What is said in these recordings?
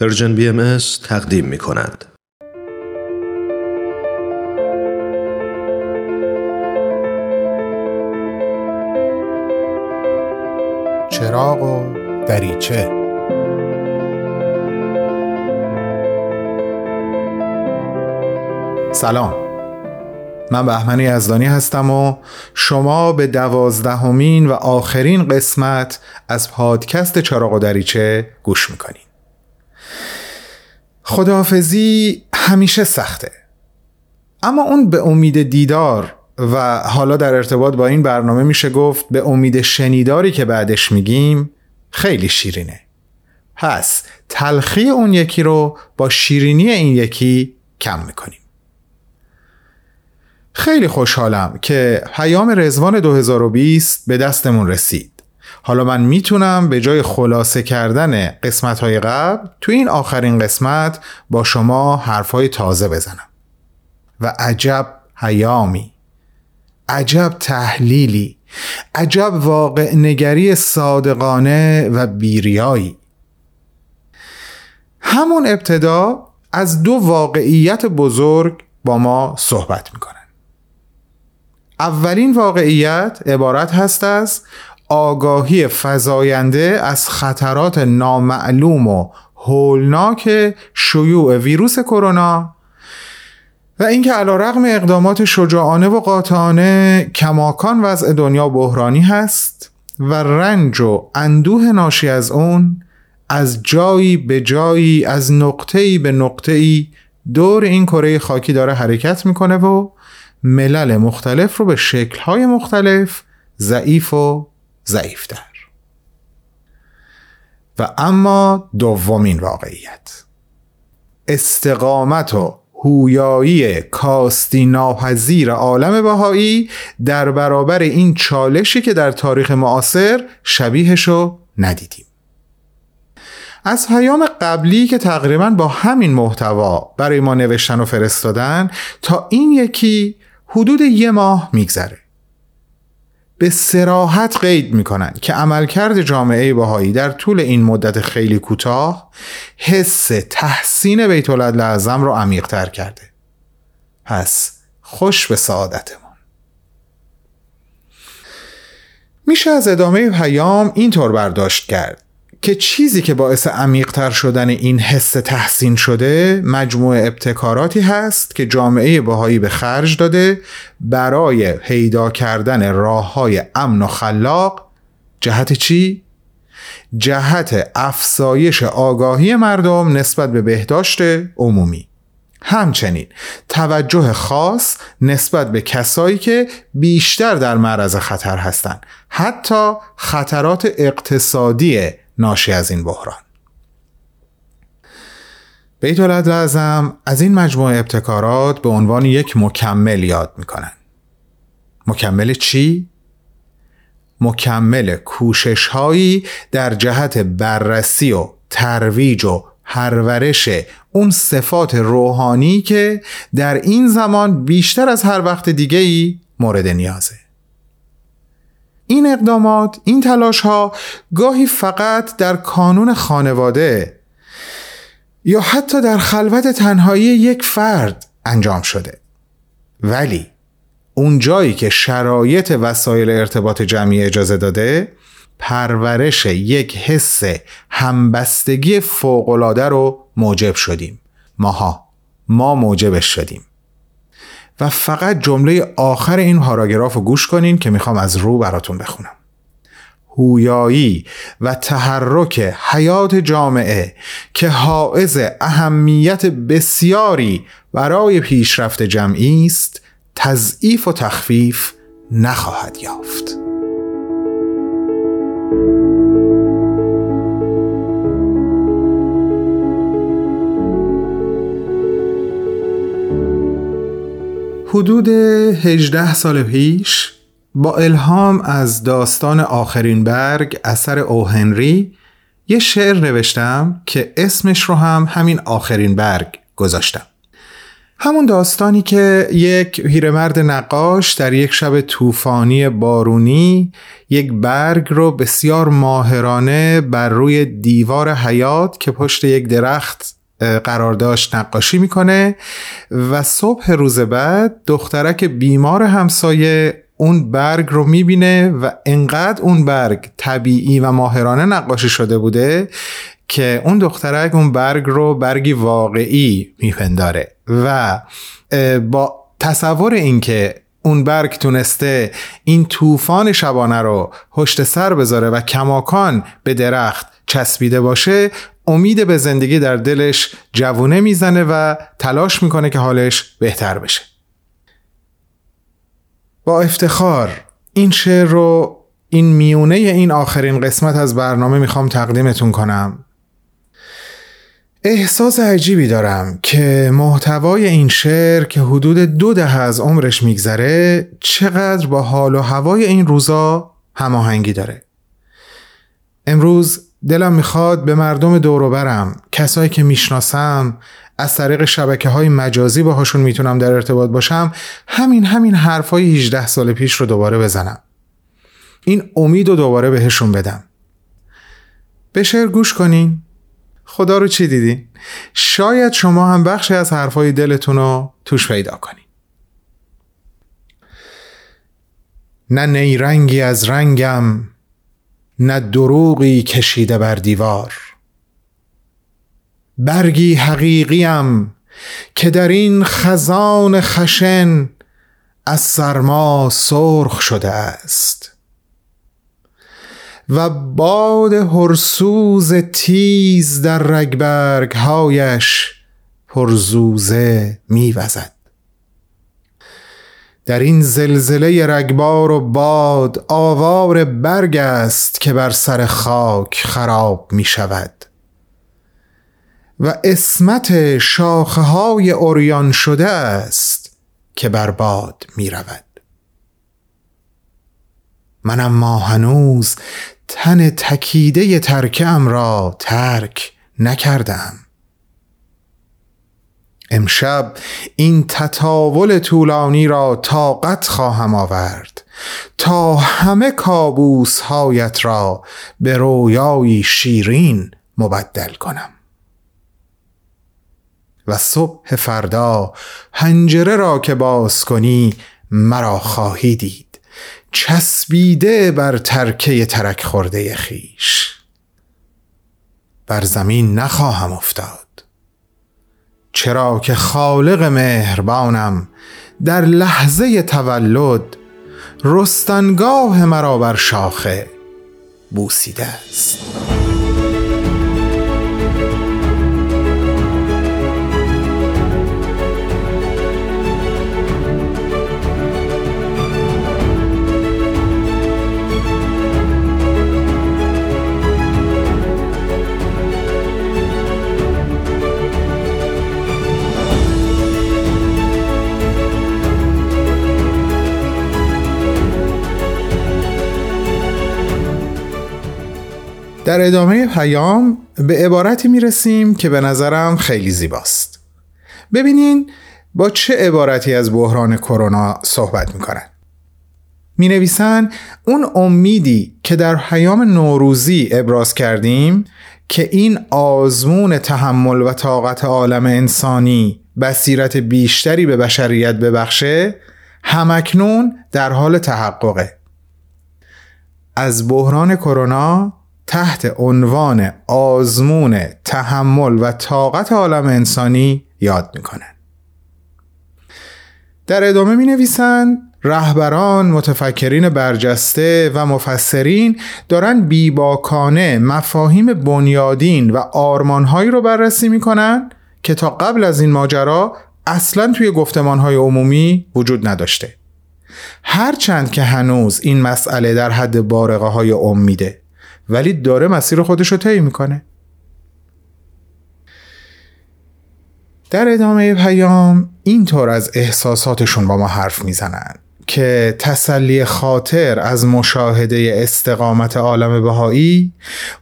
پرژن بی ام تقدیم می کند. چراغ و دریچه. سلام. من بهمن یزدانی هستم و شما به دوازدهمین و آخرین قسمت از پادکست چراغ و دریچه گوش می‌کنید. خداحافظی همیشه سخته. اما اون به امید دیدار و حالا در ارتباط با این برنامه میشه گفت به امید شنیداری که بعدش میگیم خیلی شیرینه. پس تلخی اون یکی رو با شیرینی این یکی کم می‌کنیم. خیلی خوشحالم که پیام رزوان 2020 به دستمون رسید. حالا من می‌تونم به جای خلاصه کردن قسمت های قبل تو این آخرین قسمت با شما حرفای تازه بزنم. و عجب حیامی عجب تحلیلی عجب واقع نگری صادقانه و بیریایی. همون ابتدا از دو واقعیت بزرگ با ما صحبت می‌کنن. اولین واقعیت عبارت هست از آگاهی فزاینده از خطرات نامعلوم و هولناک شیوع ویروس کرونا و اینکه علا رقم اقدامات شجاعانه و قاطعانه کماکان وضع دنیا بحرانی هست و رنج و اندوه ناشی از اون از جایی به جایی از نقطه‌ای به نقطه‌ای دور این کره خاکی داره حرکت می‌کنه و ملل مختلف رو به شکل‌های مختلف ضعیف و ضعیفتر. و اما دومین واقعیت. استقامت و هویایی کاستی ناپذیر عالم بهایی در برابر این چالشی که در تاریخ معاصر شبیهشو ندیدیم. از پیام قبلی که تقریبا با همین محتوا برای ما نوشتن و فرستادن تا این یکی حدود یه ماه میگذره. به سراحت قید می‌کنن که عملکرد جامعه باهایی در طول این مدت خیلی کوتاه حس تحسین بیت رو عمیقتر کرده. پس خوش به سعادتمون. میشه از ادامه پیام اینطور برداشت کرد. که چیزی که باعث عمیقتر شدن این حس تحسین شده مجموع ابتکاراتی هست که جامعه باهایی به خرج داده برای پیدا کردن راه های امن و خلاق. جهت چی؟ جهت افزایش آگاهی مردم نسبت به بهداشت عمومی. همچنین توجه خاص نسبت به کسایی که بیشتر در معرض خطر هستند. حتی خطرات اقتصادی ناشی از این بحران. بیت لازم از این مجموعه ابتکارات به عنوان یک مکمل یاد می‌کنن مکمل چی؟ مکمل کوشش هایی در جهت بررسی و ترویج و پرورش اون صفات روحانی که در این زمان بیشتر از هر وقت دیگه ای مورد نیازه. این اقدامات این تلاش ها گاهی فقط در کانون خانواده یا حتی در خلوت تنهایی یک فرد انجام شده. ولی اون جایی که شرایط وسایل ارتباط جمعی اجازه داده پرورش یک حس همبستگی فوقالعاده رو موجب شدیم. ماها ما موجبش شدیم. و فقط جمله آخر این پاراگراف رو گوش کنین که می‌خوام از رو براتون بخونم. هویایی و تحرک حیات جامعه که حائز اهمیت بسیاری برای پیشرفت جمعی است تضعیف و تخفیف نخواهد یافت. حدود 18 سال پیش با الهام از داستان آخرین برگ اثر اوهنری یه شعر نوشتم که اسمش رو هم همین آخرین برگ گذاشتم. همون داستانی که یک پیرمرد نقاش در یک شب طوفانی بارونی یک برگ رو بسیار ماهرانه بر روی دیوار حیات که پشت یک درخت قرار داشت نقاشی می‌کنه و صبح روز بعد دخترک بیمار همسایه اون برگ رو می‌بینه و انقدر اون برگ طبیعی و ماهرانه نقاشی شده بوده که اون دخترک اون برگ رو برگی واقعی میپنداره و با تصور اینکه اون برگ تونسته این طوفان شبانه رو پشت سر بذاره و کماکان به درخت چسبیده باشه امید به زندگی در دلش جوونه می‌زنه و تلاش می‌کنه که حالش بهتر بشه. با افتخار این شعر رو این میونه این آخرین قسمت از برنامه می‌خوام تقدیمتون کنم. احساس عجیبی دارم که محتوای این شعر که حدود دو دهه از عمرش میگذره چقدر با حال و هوای این روزا هماهنگی داره. امروز دلم می‌خواد به مردم دوروبرم کسایی که می‌شناسم از طریق شبکه های مجازی باهاشون می‌تونم در ارتباط باشم همین همین حرفای 18 سال پیش رو دوباره بزنم. این امید رو دوباره بهشون بدم. به شعر گوش کنین. خدا رو چی دیدی؟ شاید شما هم بخشی از حرفای دلتون رو توش پیدا کنین. نه نیرنگی از رنگم نه دروغی کشیده بر دیوار. برگی حقیقیم که در این خزان خشن از سرما سرخ شده است. و باد هرسوز تیز در رگبرگ هایش پرزوزه میوزد. در این زلزله رگبار و باد آوار برگ است که بر سر خاک خراب می شود و اسمت شاخه های اوریان شده است که بر باد می رود من اما هنوز تن تکیده ترکم را ترک نکردم. امشب این تطاول طولانی را طاقت خواهم آورد تا همه کابوس هایت را به رویایی شیرین مبدل کنم. و صبح فردا پنجره را که باز کنی مرا خواهی دید چسبیده بر ترکه ترک خورده خیش. بر زمین نخواهم افتاد. چرا که خالق مهربانم. در لحظه تولد رستنگاه مرا بر شاخه بوسیده است. در ادامه پیام به عبارتی می‌رسیم که به نظرم خیلی زیباست. ببینین با چه عبارتی از بحران کرونا صحبت می‌کنن. می نویسن اون امیدی که در پیام نوروزی ابراز کردیم که این آزمون تحمل و طاقت عالم انسانی بصیرت بیشتری به بشریت ببخشه همکنون در حال تحققه. از بحران کرونا تحت عنوان آزمون تحمل و طاقت عالم انسانی یاد می‌کنن. در ادامه می نویسن رهبران، متفکرین برجسته و مفسرین دارن بیباکانه مفاهیم بنیادین و آرمانهایی رو بررسی می‌کنن که تا قبل از این ماجرا اصلا توی گفتمانهای عمومی وجود نداشته. هرچند که هنوز این مسئله در حد بارقه های امیده ولی داره مسیر خودش رو طی می‌کنه. در ادامه پیام اینطور از احساساتشون با ما حرف می‌زنن که تسلی خاطر از مشاهده استقامت عالم بهایی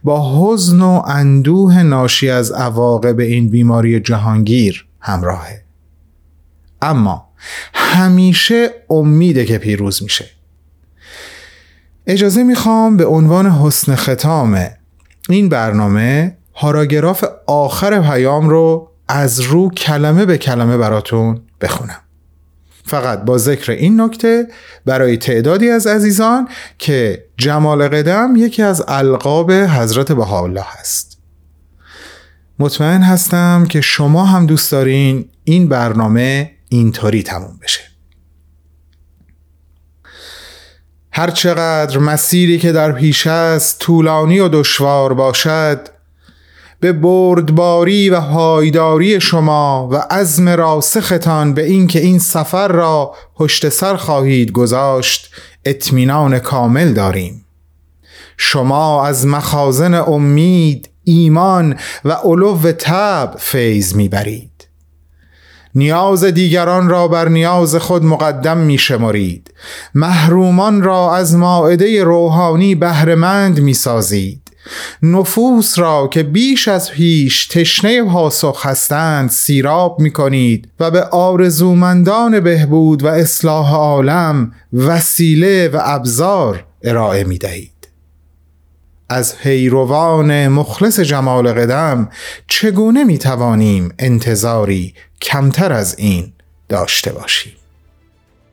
با حزن و اندوه ناشی از عواقب این بیماری جهانگیر همراهه. اما همیشه امیده که پیروز میشه. اجازه می‌خوام به عنوان حسن ختام این برنامه پاراگراف آخر پیام رو از رو کلمه به کلمه براتون بخونم. فقط با ذکر این نکته برای تعدادی از عزیزان که جمال قدم یکی از القاب حضرت بهاءالله هست. مطمئن هستم که شما هم دوست دارین این برنامه اینطوری تموم بشه. هر چقدر مسیری که در پیش است طولانی و دشوار باشد به بردباری و پایداری شما و عزم راسختان به اینکه این سفر را پشت سر خواهید گذاشت اطمینان کامل داریم. شما از مخازن امید ایمان و علو تب فیض می‌برید. نیاز دیگران را بر نیاز خود مقدم می شمارید محرومان را از ماعده روحانی بهرهمند می سازید. نفوس را که بیش از پیش تشنه پاسخ هستند سیراب می کنید و به آرزومندان بهبود و اصلاح عالم وسیله و ابزار ارائه می دهید. از پیروان مخلص جمال قدم چگونه می توانیم انتظاری کمتر از این داشته باشیم؟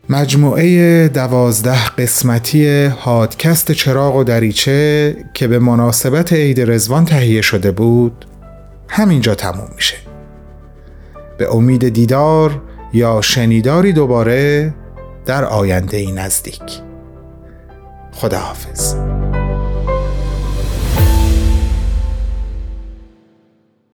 مجموعه دوازده قسمتی هادکست چراغ و دریچه که به مناسبت عید رزوان تهیه شده بود همینجا تموم میشه. به امید دیدار یا شنیداری دوباره در آینده ای نزدیک. خداحافظ.